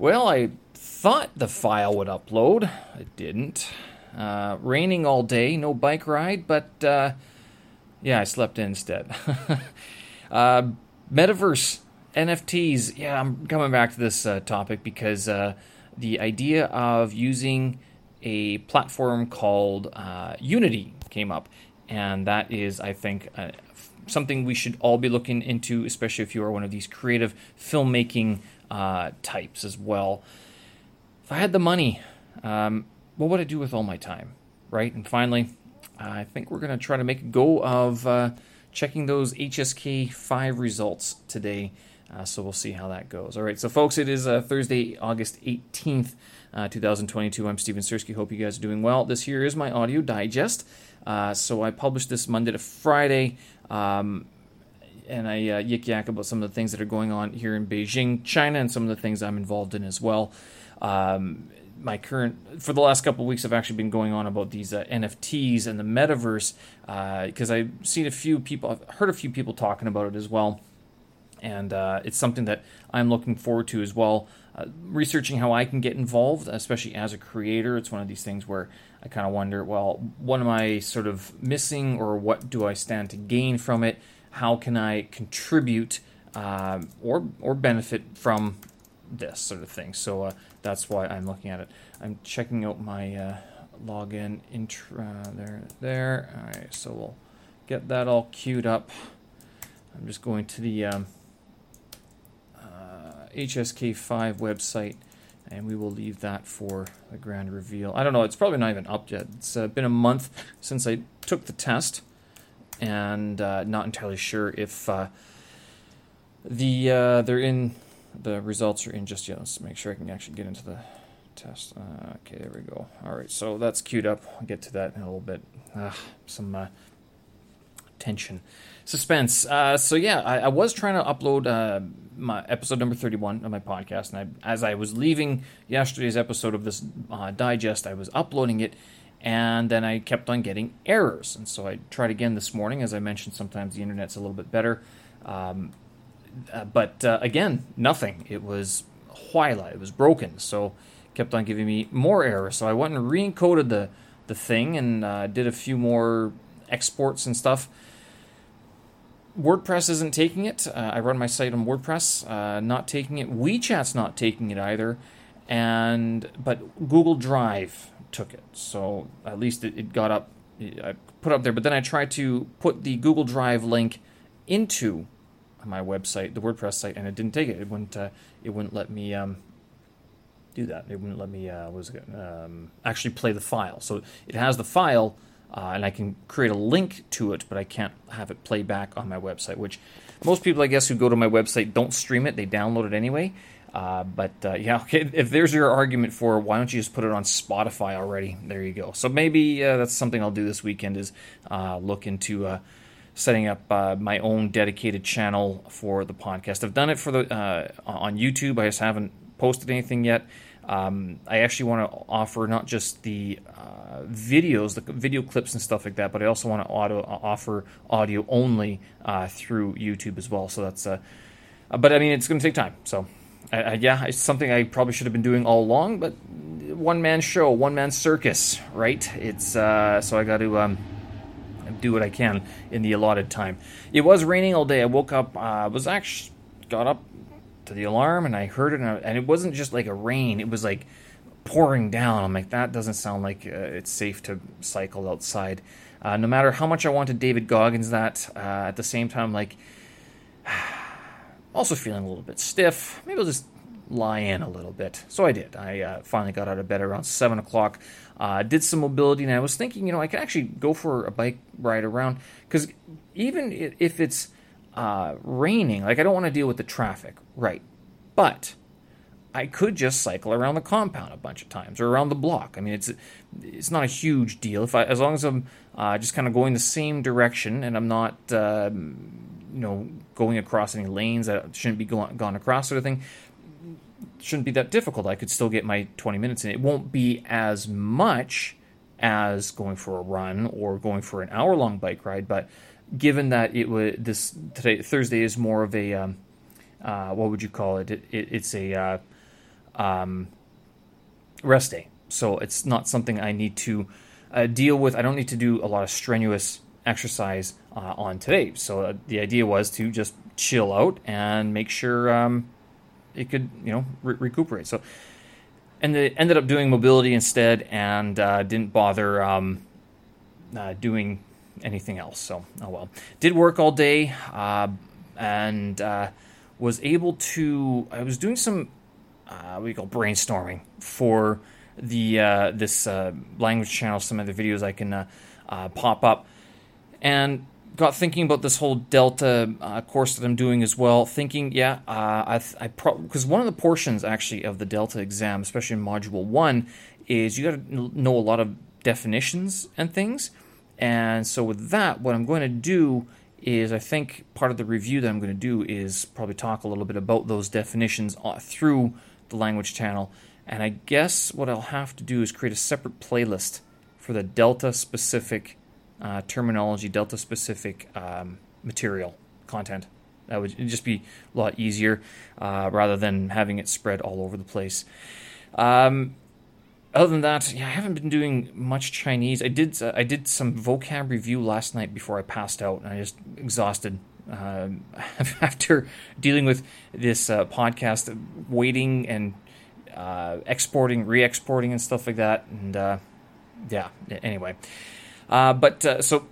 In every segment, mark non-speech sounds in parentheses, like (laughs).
Well, I thought the file would upload. It didn't. Uh, raining all day, no bike ride, but uh, yeah, I slept in instead. (laughs) uh, metaverse, NFTs. Yeah, I'm coming back to this uh, topic because uh, the idea of using a platform called uh, Unity came up. And that is, I think, something we should all be looking into, especially if you are one of these creative filmmaking types as well. If I had the money, um, what would I do with all my time, right? And finally, I think we're going to try to make a go of uh, checking those HSK 5 results today. Uh, so we'll see how that goes. All right, so folks, it is uh, Thursday, August 18th, uh, 2022. I'm Steven Sersky. Hope you guys are doing well. This here is my audio digest. Uh, so I published this Monday to Friday. Um, and I uh, yik yak about some of the things that are going on here in Beijing, China, and some of the things I'm involved in as well. Um, my current for the last couple weeks I've actually been going on about these uh, NFTs and the metaverse because uh, I've seen a few people I've heard a few people talking about it as well. And uh, it's something that I'm looking forward to as well. Uh, researching how I can get involved especially as a creator it's one of these things where I kind of wonder well what am I sort of missing or what do I stand to gain from it how can I contribute uh, or or benefit from this sort of thing. So uh, that's why I'm looking at it. I'm checking out my uh, login intro there, there. All right, so we'll get that all queued up. I'm just going to the um, uh, HSK5 website, and we will leave that for the grand reveal. I don't know; it's probably not even up yet. It's uh, been a month since I took the test, and uh, not entirely sure if uh, the they're in the results are in just yet. Let's make sure I can actually get into the test. Uh, okay, there we go. All right, so that's queued up. I'll get to that in a little bit. Uh, some uh, tension, suspense. Uh, so yeah, I, I, was trying to upload uh, my episode number thirty-one of my podcast, and I, as I was leaving yesterday's episode of this uh, digest, I was uploading it. And then I kept on getting errors. And so I tried again this morning. As I mentioned, sometimes the internet's a little bit better. Um, uh, but uh, again, nothing. It was Huayla. It was broken. So kept on giving me more errors. So I went and re-encoded the the thing and uh, did a few more exports and stuff. WordPress isn't taking it. Uh, I run my site on WordPress, uh, not taking it. WeChat's not taking it either, and but Google Drive took it. So at least it, it got up. I put up there, but then I tried to put the Google Drive link into my website, the WordPress site, and it didn't take it. It wouldn't. Uh, it wouldn't let me um, do that. It wouldn't let me. Uh, was it, um, actually play the file. So it has the file, uh, and I can create a link to it, but I can't have it play back on my website. Which most people, I guess, who go to my website don't stream it; they download it anyway. Uh, but uh, yeah, (laughs) okay, if there's your argument for why don't you just put it on Spotify already? There you go. So maybe uh, that's something I'll do this weekend is uh, look into uh, setting up uh, my own dedicated channel for the podcast. I've done it for the on YouTube. I just haven't posted anything yet. Um, I actually want to offer not just the uh, videos, the video clips and stuff like that, but I also want to auto, offer audio only uh, through YouTube as well. So that's, uh, but I mean, it's going to take time. So yeah, it's something I probably should have been doing all along, but one man show, one man circus, right? It's so I got to. Um, do what I can in the allotted time. It was raining all day. I woke up, uh, was actually got up to the alarm and I heard it, and, I, and, it wasn't just like a rain. It was like pouring down. I'm like, that doesn't sound like uh, it's safe to cycle outside. Uh, no matter how much I wanted David Goggins that, uh, at the same time, like, also feeling a little bit stiff. Maybe I'll just lie in a little bit. So I did. I uh, finally got out of bed around 7 o'clock, uh, did some mobility, and I was thinking, you know, I could actually go for a bike ride around because even if it's uh, raining, like I don't want to deal with the traffic, right? But I could just cycle around the compound a bunch of times or around the block. I mean, it's it's not a huge deal if I, as long as I'm uh, just kind of going the same direction and I'm not, uh, you know, going across any lanes that shouldn't be going, gone across, sort of thing shouldn't be that difficult. I could still get my 20 minutes in. It won't be as much as going for a run or going for an hour long bike ride, but given that it would this today Thursday is more of a um, uh, what would you call it? it, it it's a uh, um, rest day. So it's not something I need to uh, deal with. I don't need to do a lot of strenuous exercise uh, on today. So uh, the idea was to just chill out and make sure um, it could, you know, re- recuperate. So, and they ended up doing mobility instead, and uh, didn't bother um, uh, doing anything else. So, oh well. Did work all day, uh, and was able to. I was doing some uh, what do you call brainstorming for the uh, this uh, language channel. Some of the videos I can uh, uh, pop up, and got thinking about this whole Delta uh, course that I'm doing as well. Thinking, yeah, I I because pro- one of the portions actually of the Delta exam, especially in Module One, is you got to know a lot of definitions and things. And so with that, what I'm going to do is I think part of the review that I'm going to do is probably talk a little bit about those definitions through the language channel. And I guess what I'll have to do is create a separate playlist for the Delta specific uh, terminology, Delta specific um, material content. That would just be a lot easier uh, rather than having it spread all over the place. Um, other than that, yeah, I haven't been doing much Chinese. I did uh, I did some vocab review last night before I passed out, and I just exhausted uh, (laughs) after dealing with this uh, podcast, waiting and uh, exporting, re-exporting, and stuff like that. And uh, yeah, anyway. Uh, but uh, so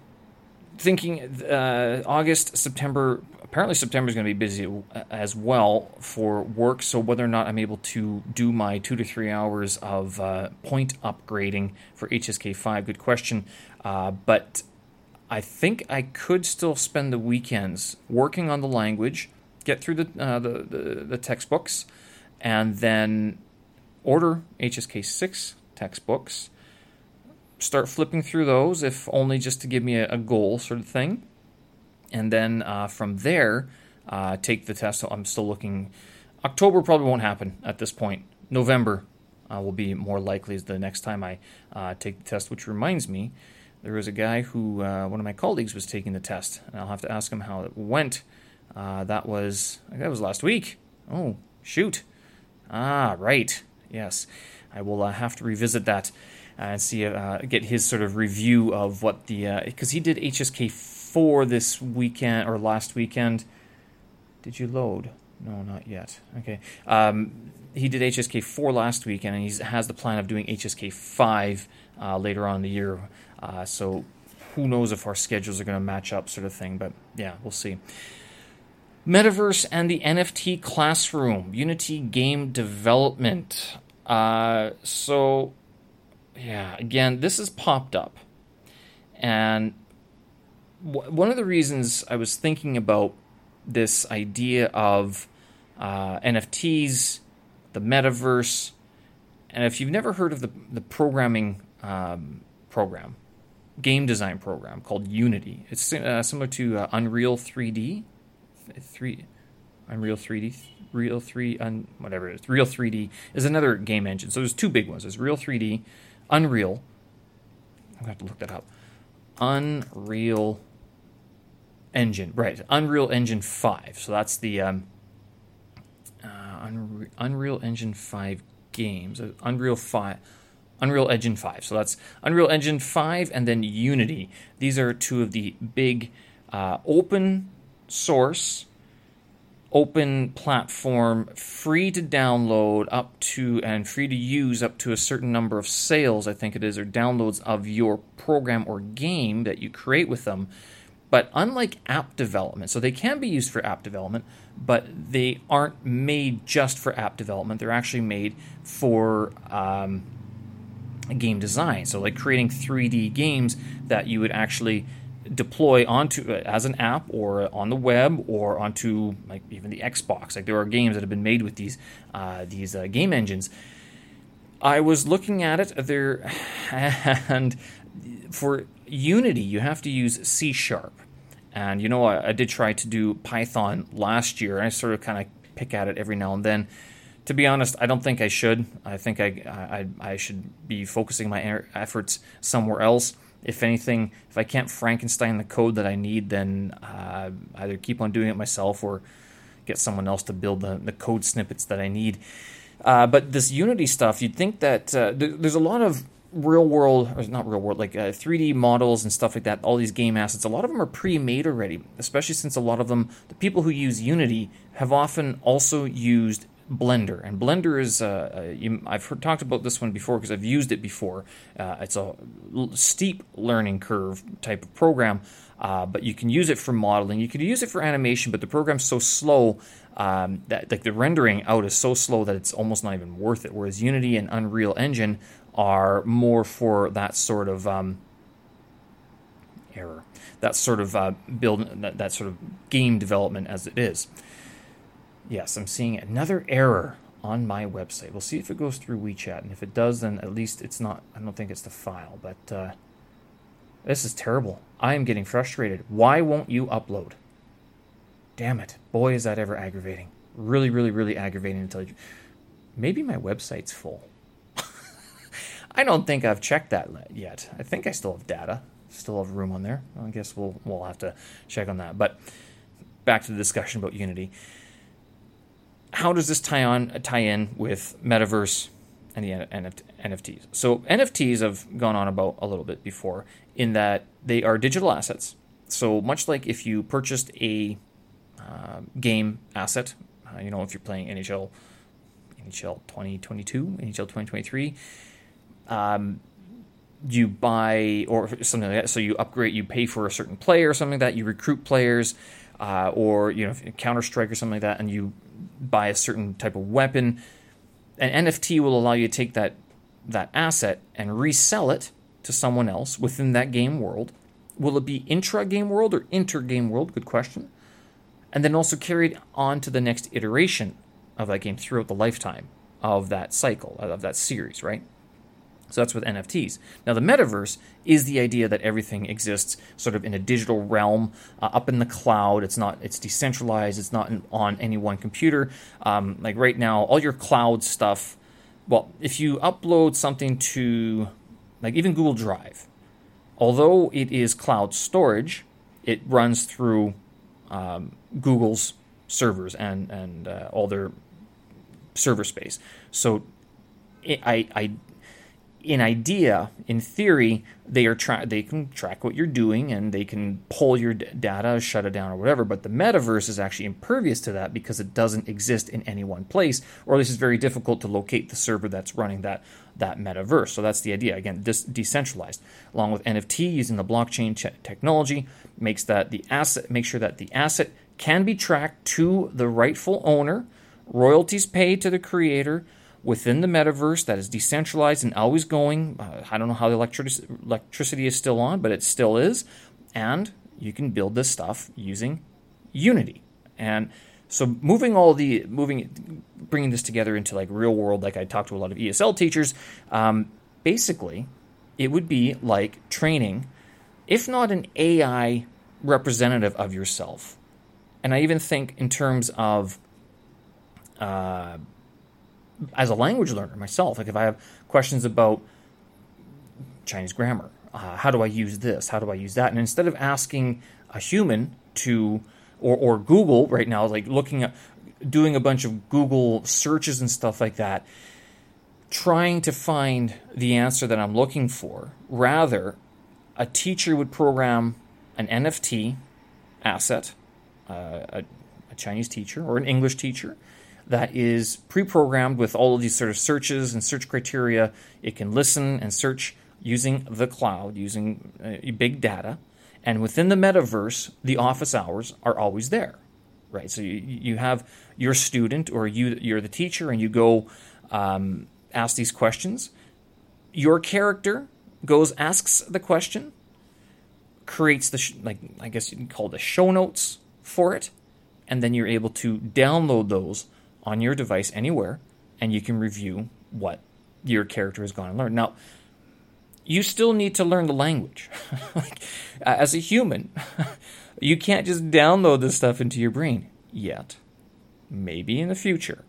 thinking August, September. Apparently, September is going to be busy as well for work. So whether or not I'm able to do my two to three hours of point upgrading for HSK five, good question. but I think I could still spend the weekends working on the language, get through the, uh, the, the, the, textbooks, and then order HSK 6 textbooks, start flipping through those, if only just to give me a, a goal sort of thing. And then uh, from there, uh, take the test. I'm still looking. October probably won't happen at this point. November uh, will be more likely as the next time I uh, take the test, which reminds me there was a guy who uh, one of my colleagues was taking the test, and I'll have to ask him how it went. Uh, that was that was last week. Oh shoot! Ah right, yes. I will have to revisit that and see uh, get his sort of review of what the because uh, he did HSK four this weekend or last weekend. Did you load? No, not yet. Okay. Um, he did HSK four last weekend, and he has the plan of doing HSK five uh, later on in the year. Uh, so who knows if our schedules are going to match up, sort of thing. But yeah, we'll see. Metaverse and the NFT classroom, Unity game development. Uh, so, yeah, again, this has popped up. And w- one of the reasons I was thinking about this idea of uh, NFTs, the metaverse, and if you've never heard of the, the programming um, program, game design program called Unity. It's uh, similar to uh, Unreal 3D, three, Unreal 3D, Real 3, un, whatever it is. Real 3D is another game engine. So there's two big ones. There's Real 3D, Unreal. I'm gonna have to look that up. Unreal Engine, right? Unreal Engine 5. So that's the um, uh, Unreal, Engine 5 games. Uh, Unreal 5. Unreal Engine 5. So that's Unreal Engine 5 and then Unity. These are two of the big uh, open source, open platform, free to download up to and free to use up to a certain number of sales, I think it is, or downloads of your program or game that you create with them. But unlike app development, so they can be used for app development, but they aren't made just for app development. They're actually made for um, game design. So, like creating 3D games that you would actually deploy onto uh, as an app or on the web or onto like even the Xbox. Like there are games that have been made with these uh, these uh, game engines. I was looking at it there, (laughs) and for Unity, you have to use C sharp. And you know, I, I did try to do Python last year. I sort of kind of pick at it every now and then to be honest, I don't think I should. I think I, I, I should be focusing my efforts somewhere else. If anything, if I can't Frankenstein the code that I need, then uh, either keep on doing it myself or get someone else to build the, the code snippets that I need. Uh, but this Unity stuff, you'd think that uh, th- there's a lot of real world, or not real world, like uh, 3D models and stuff like that, all these game assets, a lot of them are pre made already, especially since a lot of them, the people who use Unity, have often also used Blender. And Blender is, uh, uh you, I've heard, talked about this one before because I've used it before. Uh, it's a l- steep learning curve type of program, uh, but you can use it for modeling. You can use it for animation, but the program's so slow um, that like the rendering out is so slow that it's almost not even worth it. Whereas Unity and Unreal Engine are more for that sort of um, error, that sort of uh, build, that, that sort of game development as it is. Yes, I'm seeing another error on my website. We'll see if it goes through WeChat, and if it does, then at least it's not. I don't think it's the file, but uh, this is terrible. I am getting frustrated. Why won't you upload? Damn it! Boy, is that ever aggravating. Really, really, really aggravating until you. Maybe my website's full. (laughs) I don't think I've checked that yet. I think I still have data, still have room on there. I guess we'll we'll have to check on that. But back to the discussion about Unity how does this tie on tie in with metaverse and the NFTs? So NFTs have gone on about a little bit before in that they are digital assets. So much like if you purchased a uh, game asset, uh, you know, if you're playing NHL, NHL 2022, NHL 2023, um, you buy or something like that. So you upgrade, you pay for a certain player or something like that. You recruit players, uh, or you know, Counter Strike or something like that, and you buy a certain type of weapon. An NFT will allow you to take that that asset and resell it to someone else within that game world. Will it be intra game world or inter game world? Good question. And then also carried on to the next iteration of that game throughout the lifetime of that cycle, of that series, right? So that's with NFTs. Now, the metaverse is the idea that everything exists sort of in a digital realm, uh, up in the cloud. It's not, it's decentralized. It's not on any one computer. Um, like right now, all your cloud stuff. Well, if you upload something to, like even Google Drive, although it is cloud storage, it runs through um, Google's servers and and uh, all their server space. So it, I I in idea, in theory, they are try- they can track what you're doing and they can pull your d- data, shut it down, or whatever. But the metaverse is actually impervious to that because it doesn't exist in any one place, or at least it's very difficult to locate the server that's running that that metaverse. So that's the idea. Again, this decentralized, along with NFT using the blockchain ch- technology, makes that the asset make sure that the asset can be tracked to the rightful owner, royalties paid to the creator within the metaverse that is decentralized and always going. Uh, I don't know how the electric- electricity is still on, but it still is. And you can build this stuff using Unity. And so moving all the moving, bringing this together into like real world, like I talked to a lot of ESL teachers. Um, basically, it would be like training, if not an AI representative of yourself. And I even think in terms of uh, as a language learner myself, like if I have questions about Chinese grammar, uh, how do I use this? How do I use that? And instead of asking a human to, or, or Google right now, like looking at, doing a bunch of Google searches and stuff like that, trying to find the answer that I'm looking for. Rather, a teacher would program an NFT asset, uh, a, a Chinese teacher or an English teacher, that is pre-programmed with all of these sort of searches and search criteria. It can listen and search using the cloud, using uh, big data, and within the metaverse, the office hours are always there, right? So you, you have your student or you you're the teacher, and you go um, ask these questions. Your character goes asks the question, creates the sh- like I guess you can call the show notes for it, and then you're able to download those on your device anywhere, and you can review what your character has gone and learned. Now, you still need to learn the language. (laughs) like, as a human, (laughs) you can't just download this stuff into your brain yet. Maybe in the future.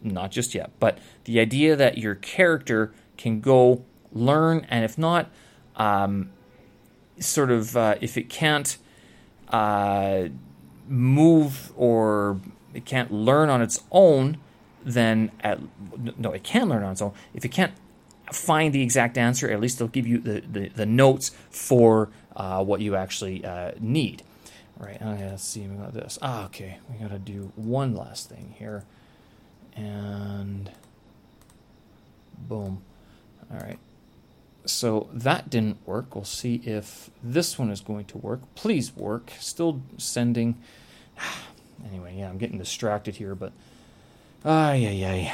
Not just yet. But the idea that your character can go learn, and if not, um, sort of, uh, if it can't uh, move or it can't learn on its own, then at, no, it can learn on its own. If it can't find the exact answer, at least it'll give you the, the, the notes for uh, what you actually uh, need. Right, okay, let's see, got this. Ah, okay, we gotta do one last thing here. And boom. All right. So that didn't work. We'll see if this one is going to work. Please work. Still sending. (sighs) Anyway, yeah, I'm getting distracted here, but. Ay, ay, ay.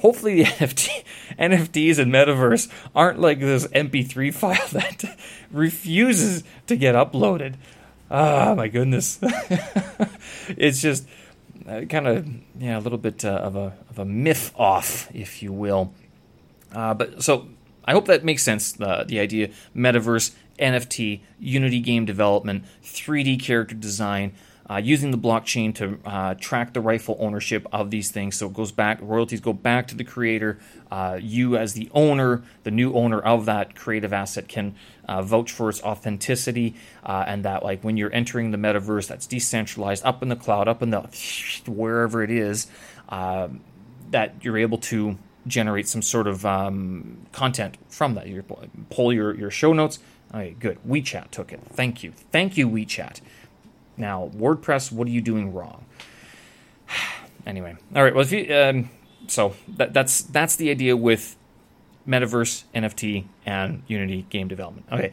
Hopefully, the (laughs) NFT, NFTs and Metaverse aren't like this MP3 file (laughs) that refuses to get uploaded. Ah, my goodness. (laughs) it's just uh, kind of yeah, a little bit uh, of a of a myth off, if you will. Uh, but so I hope that makes sense. The the idea metaverse, NFT, Unity game development, 3D character design. Uh, using the blockchain to uh, track the rightful ownership of these things. So it goes back, royalties go back to the creator. Uh, you, as the owner, the new owner of that creative asset, can uh, vouch for its authenticity, uh, and that like when you're entering the metaverse, that's decentralized, up in the cloud, up in the (laughs) wherever it is, uh, that you're able to generate some sort of um, content from that. You pull your your show notes. Okay, good. WeChat took it. Thank you. Thank you, WeChat. Now, WordPress, what are you doing wrong? (sighs) anyway, all right. Well, if you um, so that, that's that's the idea with metaverse, NFT, and Unity game development. Okay,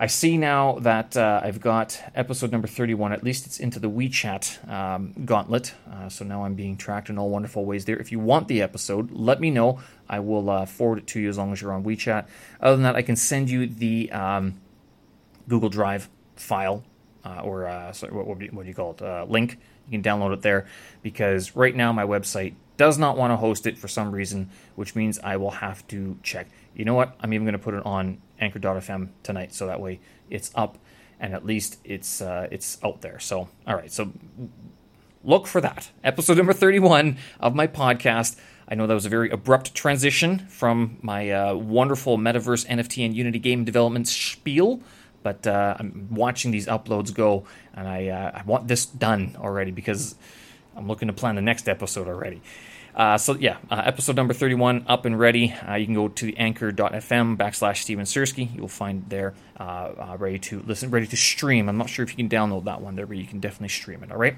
I see now that uh, I've got episode number 31. At least it's into the WeChat um, gauntlet. Uh, so now I'm being tracked in all wonderful ways there. If you want the episode, let me know. I will uh, forward it to you as long as you're on WeChat. Other than that, I can send you the um, Google Drive file uh, or uh, sorry, what, what, do you, what, do you, call it? Uh, link. You can download it there because right now my website does not want to host it for some reason, which means I will have to check. You know what? I'm even going to put it on Anchor.fm tonight, so that way it's up and at least it's uh, it's out there. So all right, so look for that episode number 31 of my podcast. I know that was a very abrupt transition from my uh, wonderful metaverse NFT and Unity game development spiel but uh, I'm watching these uploads go, and I uh, I want this done already because I'm looking to plan the next episode already. Uh, so yeah, uh, episode number 31 up and ready. Uh, you can go to the anchor.fm backslash Steven Sersky. You'll find there uh, ready to listen, ready to stream. I'm not sure if you can download that one there, but you can definitely stream it. All right.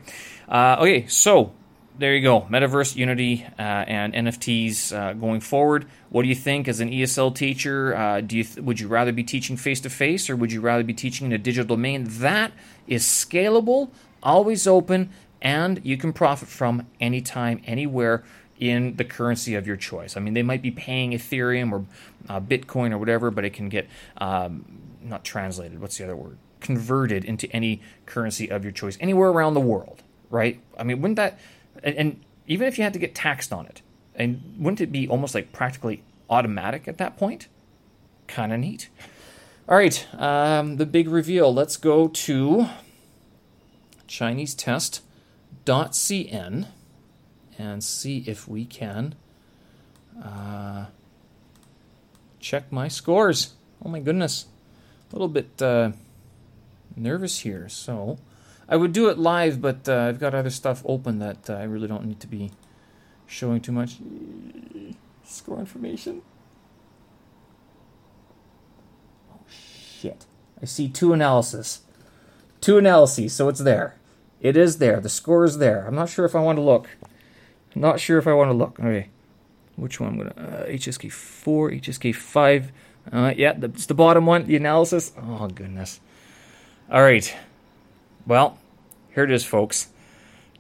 okay, so there you go. Metaverse, Unity, uh, and NFTs uh, going forward. What do you think as an ESL teacher? Uh, do you th- would you rather be teaching face to face or would you rather be teaching in a digital domain? That is scalable, always open, and you can profit from anytime, anywhere in the currency of your choice. I mean, they might be paying Ethereum or uh, Bitcoin or whatever, but it can get um, not translated. What's the other word? Converted into any currency of your choice anywhere around the world, right? I mean, wouldn't that and, and even if you had to get taxed on it, and wouldn't it be almost like practically automatic at that point? Kind of neat. All right, um, the big reveal. Let's go to ChineseTest.cn and see if we can uh, check my scores. Oh my goodness, a little bit uh, nervous here. So I would do it live, but uh, I've got other stuff open that uh, I really don't need to be showing too much score information. Oh shit! I see two analysis, two analyses, so it's there. It is there. The score is there. I'm not sure if I want to look. Not sure if I want to look. Okay, which one? I'm gonna uh, HSK four, HSK five. Uh, yeah, it's the bottom one. The analysis. Oh goodness. All right. Well, here it is, folks.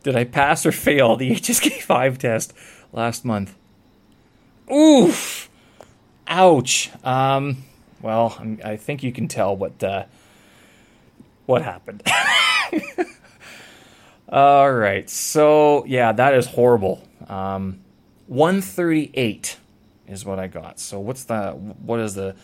Did I pass or fail the (laughs) HSK5 test last month? Oof! Ouch. Um, well, I think you can tell what uh, what happened. (laughs) All right. So yeah, that is horrible. Um, 138 is what I got. So what's the what is the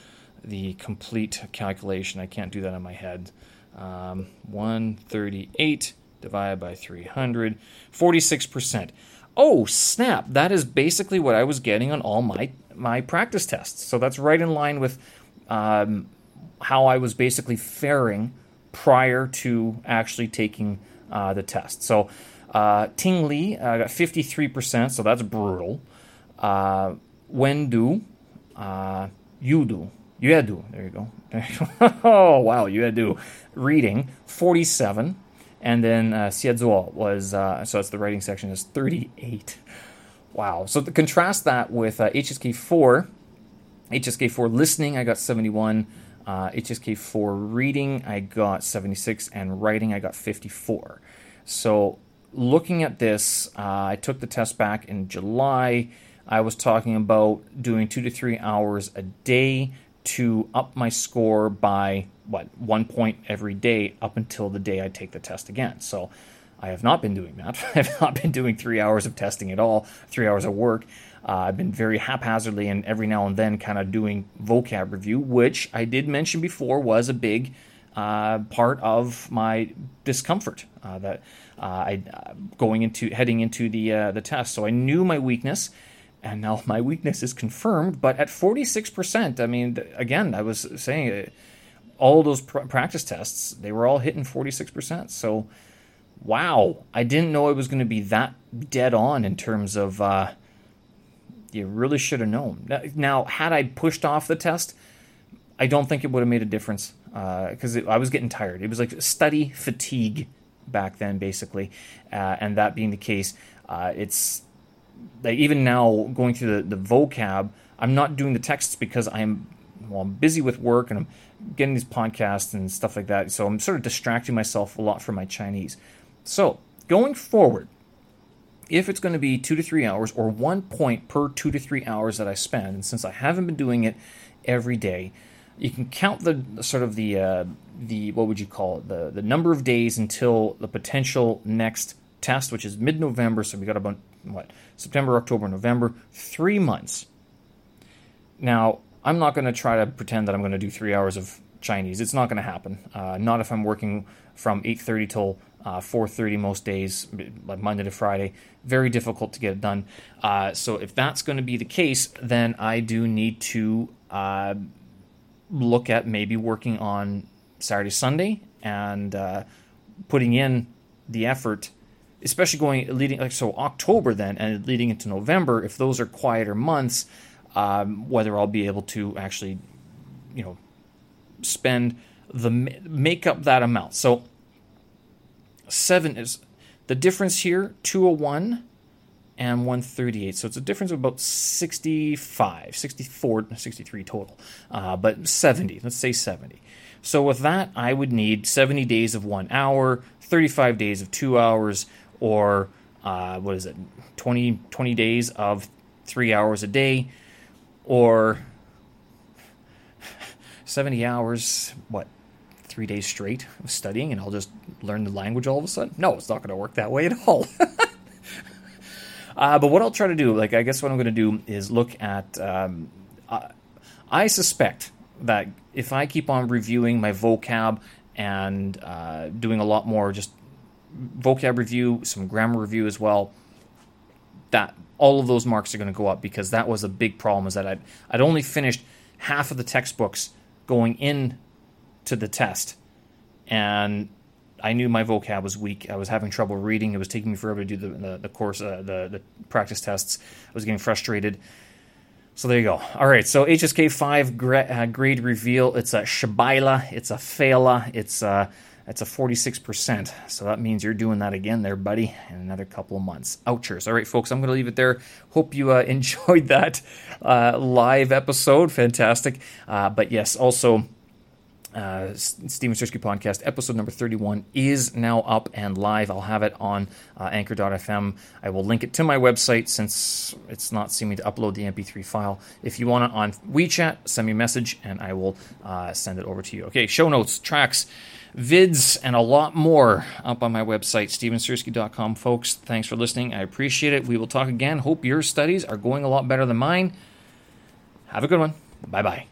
the complete calculation? I can't do that in my head. Um, 138 divided by 300, 46%. Oh, snap. That is basically what I was getting on all my, my practice tests. So that's right in line with um, how I was basically faring prior to actually taking uh, the test. So Uh, Ting Li, I got 53%, so that's brutal. Uh, Wendu, uh, Yudu, Yuedu, there you go. (laughs) oh, wow, Yuedu. Reading, 47. And then uh, was, uh, so that's the writing section, is 38. Wow. So to contrast that with uh, HSK4, HSK4 listening, I got 71. Uh, HSK4 reading, I got 76. And writing, I got 54. So looking at this, uh, I took the test back in July. I was talking about doing two to three hours a day to up my score by what one point every day up until the day I take the test again. So I have not been doing that. (laughs) I have not been doing three hours of testing at all, three hours of work. Uh, I've been very haphazardly and every now and then kind of doing vocab review, which I did mention before was a big uh, part of my discomfort uh, that uh, I uh, going into heading into the uh, the test. So I knew my weakness, and now my weakness is confirmed. But at forty six percent, I mean, again, I was saying all those pr- practice tests they were all hitting forty six percent. So wow, I didn't know it was going to be that dead on in terms of. Uh, you really should have known. Now, had I pushed off the test, I don't think it would have made a difference because uh, I was getting tired. It was like study fatigue back then, basically. Uh, and that being the case, uh, it's like even now going through the, the vocab, I'm not doing the texts because I'm well, I'm busy with work and I'm getting these podcasts and stuff like that. So I'm sort of distracting myself a lot from my Chinese. So going forward, if it's going to be two to three hours or one point per two to three hours that I spend, and since I haven't been doing it every day, you can count the sort of the uh, the what would you call it the the number of days until the potential next test, which is mid November. So we got about what September, October, November, three months. Now I'm not going to try to pretend that I'm going to do three hours of Chinese. It's not going to happen. Uh, not if I'm working from 8:30 till uh, 4:30 most days, like Monday to Friday. Very difficult to get it done. Uh, so if that's going to be the case, then I do need to uh, look at maybe working on Saturday, Sunday, and uh, putting in the effort, especially going leading like so October then and leading into November. If those are quieter months, um, whether I'll be able to actually, you know, spend the make up that amount. So seven is the difference here 201 and 138 so it's a difference of about 65 64 63 total. Uh, but 70 let's say 70 so with that i would need 70 days of one hour 35 days of two hours or uh, what is it 20 20 days of three hours a day or (laughs) 70 hours what three days straight of studying and I'll just learn the language all of a sudden? No, it's not going to work that way at all. (laughs) uh, but what I'll try to do, like, I guess what I'm going to do is look at. Um, uh, I suspect that if I keep on reviewing my vocab and uh, doing a lot more just vocab review, some grammar review as well, that all of those marks are going to go up because that was a big problem. Is that I'd, I'd only finished half of the textbooks going in to the test, and I knew my vocab was weak. I was having trouble reading. It was taking me forever to do the the, the course, uh, the the practice tests. I was getting frustrated. So there you go. All right. So HSK five gra- uh, grade reveal. It's a Shabaila. It's a Faila. It's a it's a 46%. So that means you're doing that again there, buddy, in another couple of months. Ouchers. All right, folks, I'm going to leave it there. Hope you uh, (laughs) enjoyed that uh, live episode. Fantastic. Uh, but yes, also uh, Steven Sersky podcast, episode number 31, is now up and live. I'll have it on uh, anchor.fm. I will link it to my website since it's not seeming to upload the MP3 file. If you want it on WeChat, send me a message and I will uh, send it over to you. Okay, show notes, tracks, vids, and a lot more up on my website, stevensersky.com. Folks, thanks for listening. I appreciate it. We will talk again. Hope your studies are going a lot better than mine. Have a good one. Bye bye.